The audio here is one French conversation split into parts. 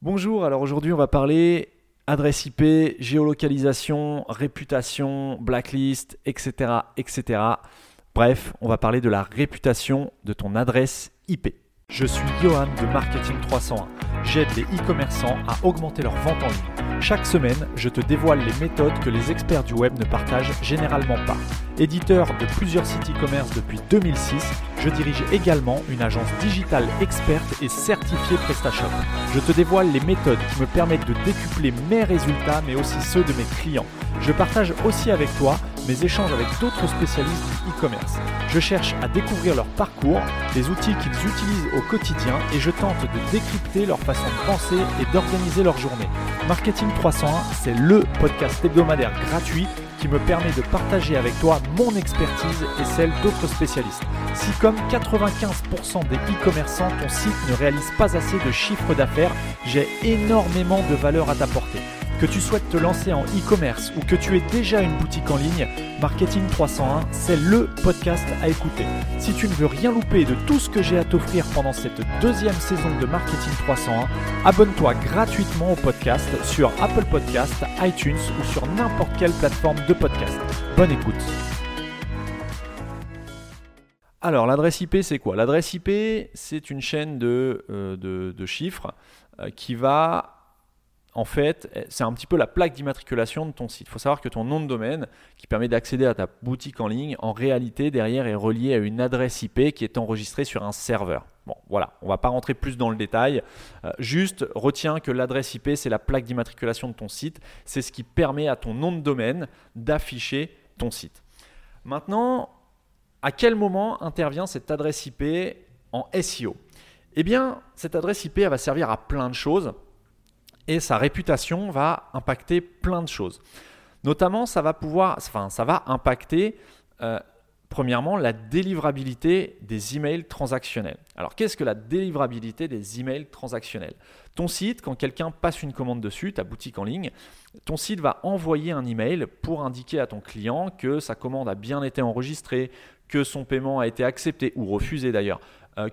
Bonjour, alors aujourd'hui on va parler adresse IP, géolocalisation, réputation, blacklist, etc., etc. Bref, on va parler de la réputation de ton adresse IP. Je suis Johan de Marketing 301. J'aide les e-commerçants à augmenter leurs ventes en ligne. Chaque semaine, je te dévoile les méthodes que les experts du web ne partagent généralement pas. Éditeur de plusieurs sites e-commerce depuis 2006, je dirige également une agence digitale experte et certifiée PrestaShop. Je te dévoile les méthodes qui me permettent de décupler mes résultats mais aussi ceux de mes clients. Je partage aussi avec toi mes échanges avec d'autres spécialistes du e-commerce. Je cherche à découvrir leur parcours, les outils qu'ils utilisent au quotidien et je tente de décrypter leur façon de penser et d'organiser leur journée. Marketing 301, c'est le podcast hebdomadaire gratuit qui me permet de partager avec toi mon expertise et celle d'autres spécialistes. Si comme 95% des e-commerçants, ton site ne réalise pas assez de chiffre d'affaires, j'ai énormément de valeur à t'apporter. Que tu souhaites te lancer en e-commerce ou que tu aies déjà une boutique en ligne, Marketing 301, c'est le podcast à écouter. Si tu ne veux rien louper de tout ce que j'ai à t'offrir pendant cette deuxième saison de Marketing 301, abonne-toi gratuitement au podcast sur Apple Podcast, iTunes ou sur n'importe quelle plateforme de podcast. Bonne écoute. Alors, l'adresse IP, c'est quoi? L'adresse IP, c'est une chaîne de, euh, de, chiffres euh, qui va en fait, c'est un petit peu la plaque d'immatriculation de ton site. Il faut savoir que ton nom de domaine, qui permet d'accéder à ta boutique en ligne, en réalité, derrière, est relié à une adresse IP qui est enregistrée sur un serveur. Bon, voilà, on ne va pas rentrer plus dans le détail. Euh, juste, retiens que l'adresse IP, c'est la plaque d'immatriculation de ton site. C'est ce qui permet à ton nom de domaine d'afficher ton site. Maintenant, à quel moment intervient cette adresse IP en SEO Eh bien, cette adresse IP, elle va servir à plein de choses et sa réputation va impacter plein de choses. Notamment, ça va pouvoir, enfin, ça va impacter euh, premièrement la délivrabilité des emails transactionnels. Alors, qu'est-ce que la délivrabilité des emails transactionnels? Ton site, quand quelqu'un passe une commande dessus, ta boutique en ligne, ton site va envoyer un email pour indiquer à ton client que sa commande a bien été enregistrée, que son paiement a été accepté ou refusé d'ailleurs,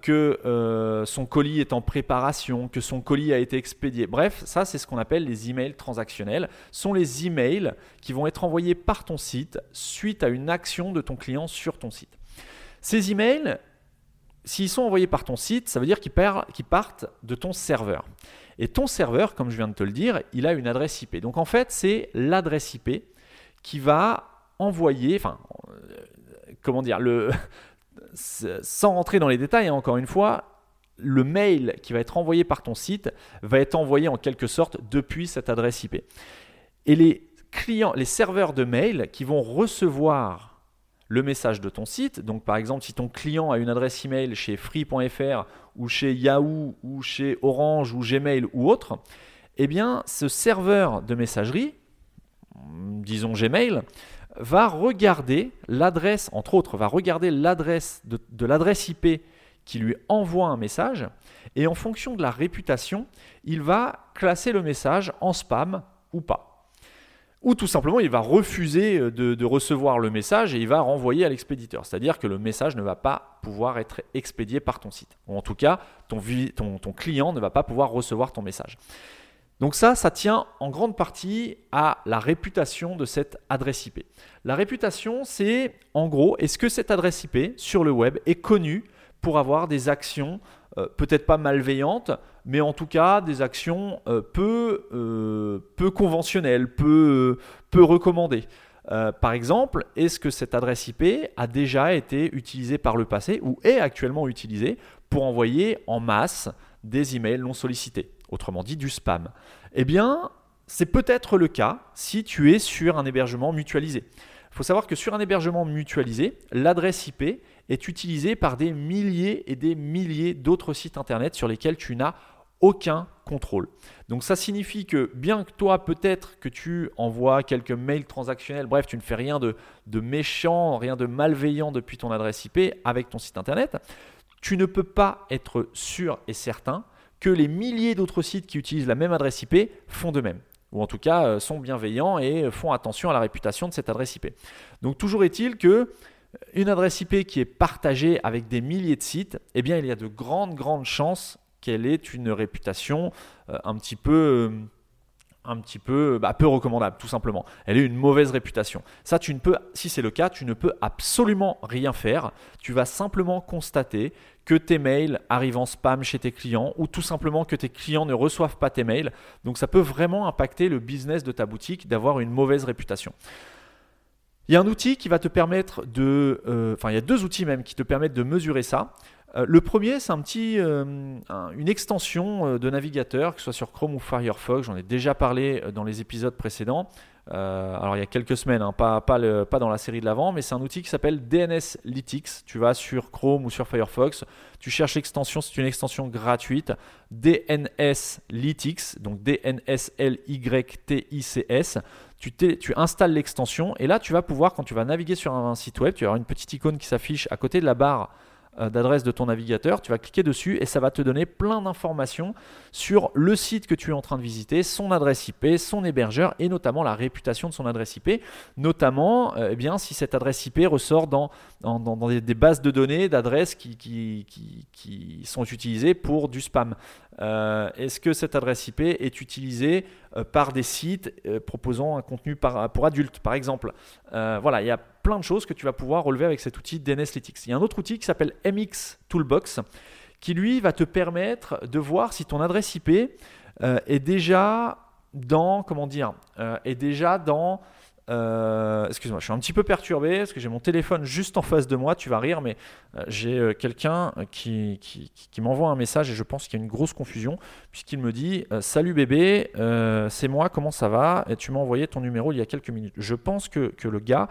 que euh, son colis est en préparation, que son colis a été expédié. Bref, ça c'est ce qu'on appelle les emails transactionnels. Ce sont les emails qui vont être envoyés par ton site suite à une action de ton client sur ton site. Ces emails, s'ils sont envoyés par ton site, ça veut dire qu'ils partent de ton serveur. Et ton serveur, comme je viens de te le dire, il a une adresse IP. Donc en fait, c'est l'adresse IP qui va envoyer, enfin, euh, comment dire, le, sans rentrer dans les détails, hein, encore une fois, le mail qui va être envoyé par ton site va être envoyé en quelque sorte depuis cette adresse IP. Et les clients, les serveurs de mail qui vont recevoir le message de ton site, donc par exemple si ton client a une adresse email chez free.fr ou chez Yahoo ou chez Orange ou Gmail ou autre, eh bien ce serveur de messagerie, disons Gmail, va regarder l'adresse, entre autres, va regarder l'adresse de, l'adresse IP qui lui envoie un message, et en fonction de la réputation, il va classer le message en spam ou pas. Ou tout simplement, il va refuser euh, de, recevoir le message et il va renvoyer à l'expéditeur. C'est-à-dire que le message ne va pas pouvoir être expédié par ton site. Ou en tout cas, ton, ton client ne va pas pouvoir recevoir ton message. Donc ça, ça tient en grande partie à la réputation de cette adresse IP. La réputation, c'est en gros, est-ce que cette adresse IP sur le web est connue pour avoir des actions euh, peut-être pas malveillantes, mais en tout cas des actions euh, peu, euh, peu conventionnelles, peu, peu recommandées. par exemple, est-ce que cette adresse IP a déjà été utilisée par le passé ou est actuellement utilisée pour envoyer en masse des emails non sollicités? Autrement dit du spam Eh bien, c'est peut-être le cas si tu es sur un hébergement mutualisé. Il faut savoir que sur un hébergement mutualisé, l'adresse IP est utilisée par des milliers et des milliers d'autres sites Internet sur lesquels tu n'as aucun contrôle. Donc ça signifie que bien que toi peut-être que tu envoies quelques mails transactionnels, bref, tu ne fais rien de, de méchant, rien de malveillant depuis ton adresse IP avec ton site Internet, tu ne peux pas être sûr et certain que les milliers d'autres sites qui utilisent la même adresse IP font de même ou en tout cas euh, sont bienveillants et font attention à la réputation de cette adresse IP. Donc toujours est-il que euh, une adresse IP qui est partagée avec des milliers de sites, eh bien il y a de grandes grandes chances qu'elle est une réputation un petit peu un petit peu bah, peu recommandable tout simplement. Elle est une mauvaise réputation. Ça tu ne peux si c'est le cas, tu ne peux absolument rien faire. Tu vas simplement constater que tes mails arrivent en spam chez tes clients ou tout simplement que tes clients ne reçoivent pas tes mails. Donc ça peut vraiment impacter le business de ta boutique d'avoir une mauvaise réputation. Il y a un outil qui va te permettre de... Euh, enfin, il y a deux outils même qui te permettent de mesurer ça. Euh, le premier, c'est un petit, euh, une extension de navigateur, que ce soit sur Chrome ou Firefox. J'en ai déjà parlé dans les épisodes précédents. Euh, alors il y a quelques semaines, hein, pas, dans la série de l'avant, mais c'est un outil qui s'appelle DNS Lytics. Tu vas sur Chrome ou sur Firefox, tu cherches l'extension, c'est une extension gratuite, DNS Lytics, donc D-N-S-L-Y-T-I-C-S. Tu, tu, installes l'extension et là tu vas pouvoir, quand tu vas naviguer sur un site web, tu vas avoir une petite icône qui s'affiche à côté de la barre euh, d'adresse de ton navigateur, tu vas cliquer dessus et ça va te donner plein d'informations sur le site que tu es en train de visiter, son adresse IP, son hébergeur et notamment la réputation de son adresse IP, notamment euh, eh bien, si cette adresse IP ressort dans, dans, des, bases de données d'adresses qui, qui, qui, sont utilisées pour du spam. Euh, est-ce que cette adresse IP est utilisée par des sites proposant un contenu pour adultes, par exemple? Voilà, il y a plein de choses que tu vas pouvoir relever avec cet outil DNSlytics. Il y a un autre outil qui s'appelle MX Toolbox qui lui va te permettre de voir si ton adresse IP euh, est déjà dans comment dire euh, est déjà dans euh, excuse-moi, je suis un petit peu perturbé parce que j'ai mon téléphone juste en face de moi. Tu vas rire, mais euh, j'ai euh, quelqu'un qui, qui, m'envoie un message et je pense qu'il y a une grosse confusion puisqu'il me dit Salut bébé, c'est moi, comment ça va? Et tu m'as envoyé ton numéro il y a quelques minutes. Je pense que, que le gars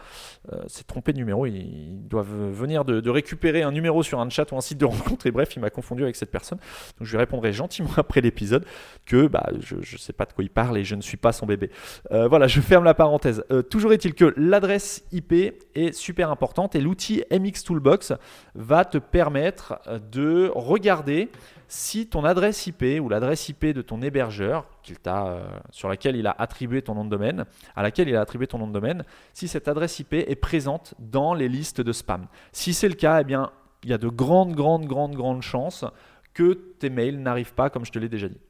s'est trompé de numéro. Il, doit venir de, récupérer un numéro sur un chat ou un site de rencontre. Et bref, il m'a confondu avec cette personne. Donc je lui répondrai gentiment après l'épisode que bah, je ne sais pas de quoi il parle et je ne suis pas son bébé. voilà, je ferme la parenthèse toujours est-il que l'adresse IP est super importante et l'outil MX Toolbox va te permettre de regarder si ton adresse IP ou l'adresse IP de ton hébergeur, euh, sur laquelle il a attribué ton nom de domaine, à laquelle il a attribué ton nom de domaine, si cette adresse IP est présente dans les listes de spam. Si c'est le cas, eh bien, il y a de grandes, grandes, grandes, grandes chances que tes mails n'arrivent pas, comme je te l'ai déjà dit.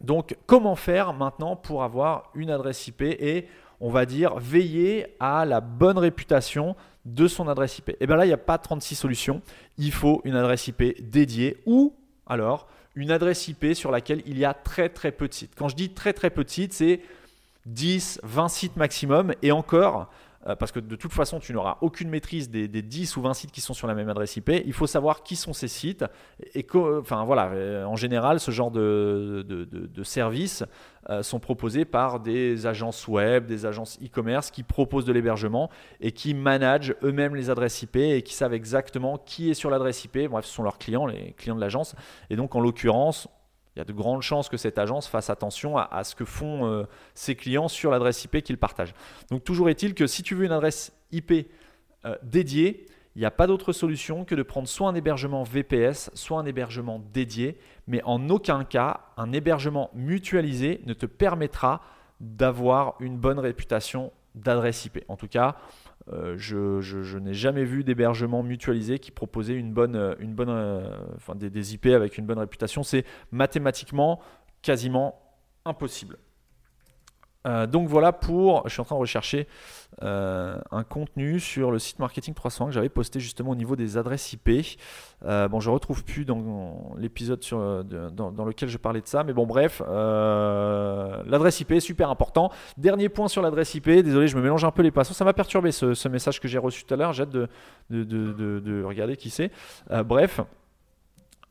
Donc, comment faire maintenant pour avoir une adresse IP et on va dire, veiller à la bonne réputation de son adresse IP. Et eh bien là, il n'y a pas 36 solutions. Il faut une adresse IP dédiée ou alors une adresse IP sur laquelle il y a très très peu de sites. Quand je dis très très peu de sites, c'est 10, 20 sites maximum. Et encore, euh, parce que de toute façon, tu n'auras aucune maîtrise des, 10 ou 20 sites qui sont sur la même adresse IP. Il faut savoir qui sont ces sites. Et enfin, voilà, euh, en général, ce genre de, services euh, sont proposés par des agences web, des agences e-commerce qui proposent de l'hébergement et qui managent eux-mêmes les adresses IP et qui savent exactement qui est sur l'adresse IP. Bref, ce sont leurs clients, les clients de l'agence. Et donc, en l'occurrence, il y a de grandes chances que cette agence fasse attention à, ce que font euh, ses clients sur l'adresse IP qu'ils partagent. Donc toujours est-il que si tu veux une adresse IP euh, dédiée, il n'y a pas d'autre solution que de prendre soit un hébergement VPS, soit un hébergement dédié, mais en aucun cas, un hébergement mutualisé ne te permettra d'avoir une bonne réputation d'adresse IP. En tout cas, euh, je, n'ai jamais vu d'hébergement mutualisé qui proposait une bonne, euh, euh, des IP avec une bonne réputation. C'est mathématiquement quasiment impossible. Euh, donc voilà pour, je suis en train de rechercher euh, un contenu sur le site Marketing 300 que j'avais posté justement au niveau des adresses IP. Euh, bon, je retrouve plus dans l'épisode dans, lequel je parlais de ça, mais bon, bref, l'adresse IP est super important. Dernier point sur l'adresse IP, désolé, je me mélange un peu les passions, ça m'a perturbé ce, message que j'ai reçu tout à l'heure, j'ai hâte de, regarder qui c'est. bref.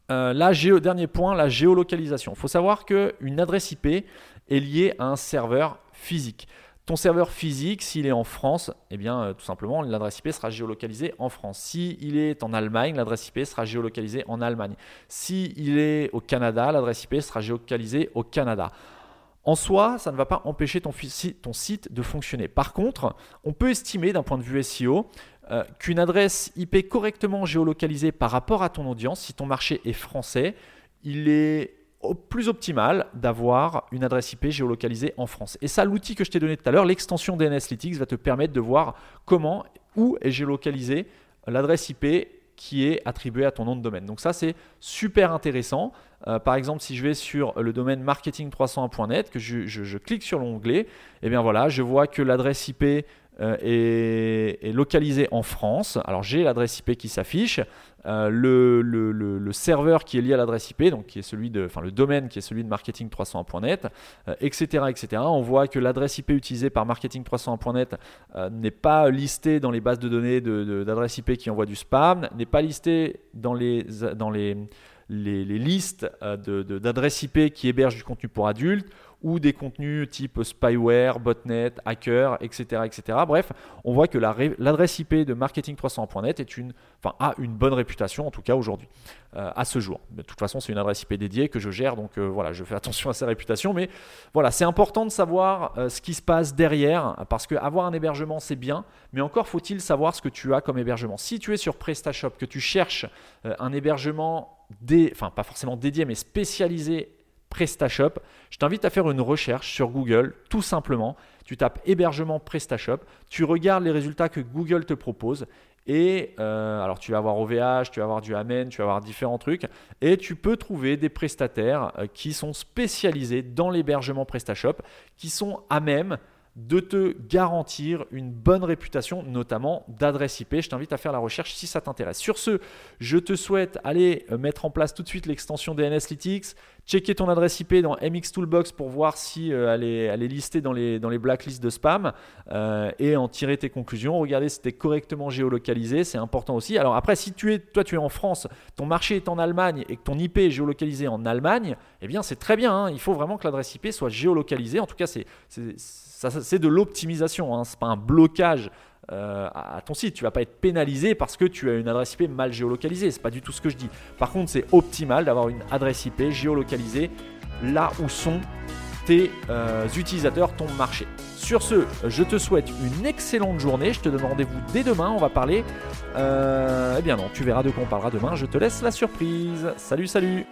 Là, dernier point, la géolocalisation. Il faut savoir qu'une adresse IP, est lié à un serveur physique. Ton serveur physique, s'il est en France, eh bien, euh, tout simplement, l'adresse IP sera géolocalisée en France. S'il est en Allemagne, l'adresse IP sera géolocalisée en Allemagne. S'il est au Canada, l'adresse IP sera géolocalisée au Canada. En soi, ça ne va pas empêcher ton, site de fonctionner. Par contre, on peut estimer d'un point de vue SEO euh, qu'une adresse IP correctement géolocalisée par rapport à ton audience, si ton marché est français, il est plus optimal d'avoir une adresse IP géolocalisée en France. Et ça, l'outil que je t'ai donné tout à l'heure, l'extension DNSlytics, va te permettre de voir comment, où est géolocalisée l'adresse IP qui est attribué à ton nom de domaine. Donc ça, c'est super intéressant. Euh, par exemple, si je vais sur le domaine marketing301.net, que je, clique sur l'onglet, et eh bien voilà, je vois que l'adresse IP euh, est, localisée en France. Alors j'ai l'adresse IP qui s'affiche, euh, le, serveur qui est lié à l'adresse IP, donc qui est celui de, enfin le domaine qui est celui de marketing301.net, etc., etc. On voit que l'adresse IP utilisée par marketing301.net n'est pas listée dans les bases de données d'adresse IP qui envoient du spam, n'est pas listée dans les, dans les listes euh, d'adresses IP qui hébergent du contenu pour adultes ou des contenus type spyware, botnet, hacker, etc. etc. Bref, on voit que l'adresse IP de marketing300.net est une, enfin, a une bonne réputation, en tout cas aujourd'hui, euh, à ce jour. De toute façon, c'est une adresse IP dédiée que je gère, donc euh, voilà, je fais attention à sa réputation. Mais voilà, c'est important de savoir ce qui se passe derrière, parce qu'avoir un hébergement, c'est bien, mais encore faut-il savoir ce que tu as comme hébergement. Si tu es sur PrestaShop, que tu cherches un hébergement enfin pas forcément dédié, mais spécialisé PrestaShop, je t'invite à faire une recherche sur Google, tout simplement. Tu tapes hébergement PrestaShop, tu regardes les résultats que Google te propose. Et euh, alors tu vas avoir OVH, tu vas avoir du Amen, tu vas avoir différents trucs. Et tu peux trouver des prestataires euh, qui sont spécialisés dans l'hébergement PrestaShop, qui sont à même de te garantir une bonne réputation, notamment d'adresse IP. Je t'invite à faire la recherche si ça t'intéresse. Sur ce, je te souhaite aller euh, mettre en place tout de suite l'extension DNS Lytics, checker ton adresse IP dans MX Toolbox pour voir si euh, elle, est, listée dans les, dans les blacklists de spam euh, et en tirer tes conclusions. Regarder si tu es correctement géolocalisé, c'est important aussi. Alors après, si tu es, toi tu es en France, ton marché est en Allemagne et que ton IP est géolocalisé en Allemagne, eh bien c'est très bien. Hein. Il faut vraiment que l'adresse IP soit géolocalisée. En tout cas, c'est de l'optimisation, hein. ce n'est pas un blocage euh, à ton site. Tu vas pas être pénalisé parce que tu as une adresse IP mal géolocalisée. C'est pas du tout ce que je dis. Par contre, c'est optimal d'avoir une adresse IP géolocalisée là où sont tes euh, utilisateurs, ton marché. Sur ce, je te souhaite une excellente journée. Je te donne rendez-vous dès demain. On va parler. Euh, eh bien non, tu verras de quoi on parlera demain. Je te laisse la surprise. Salut, salut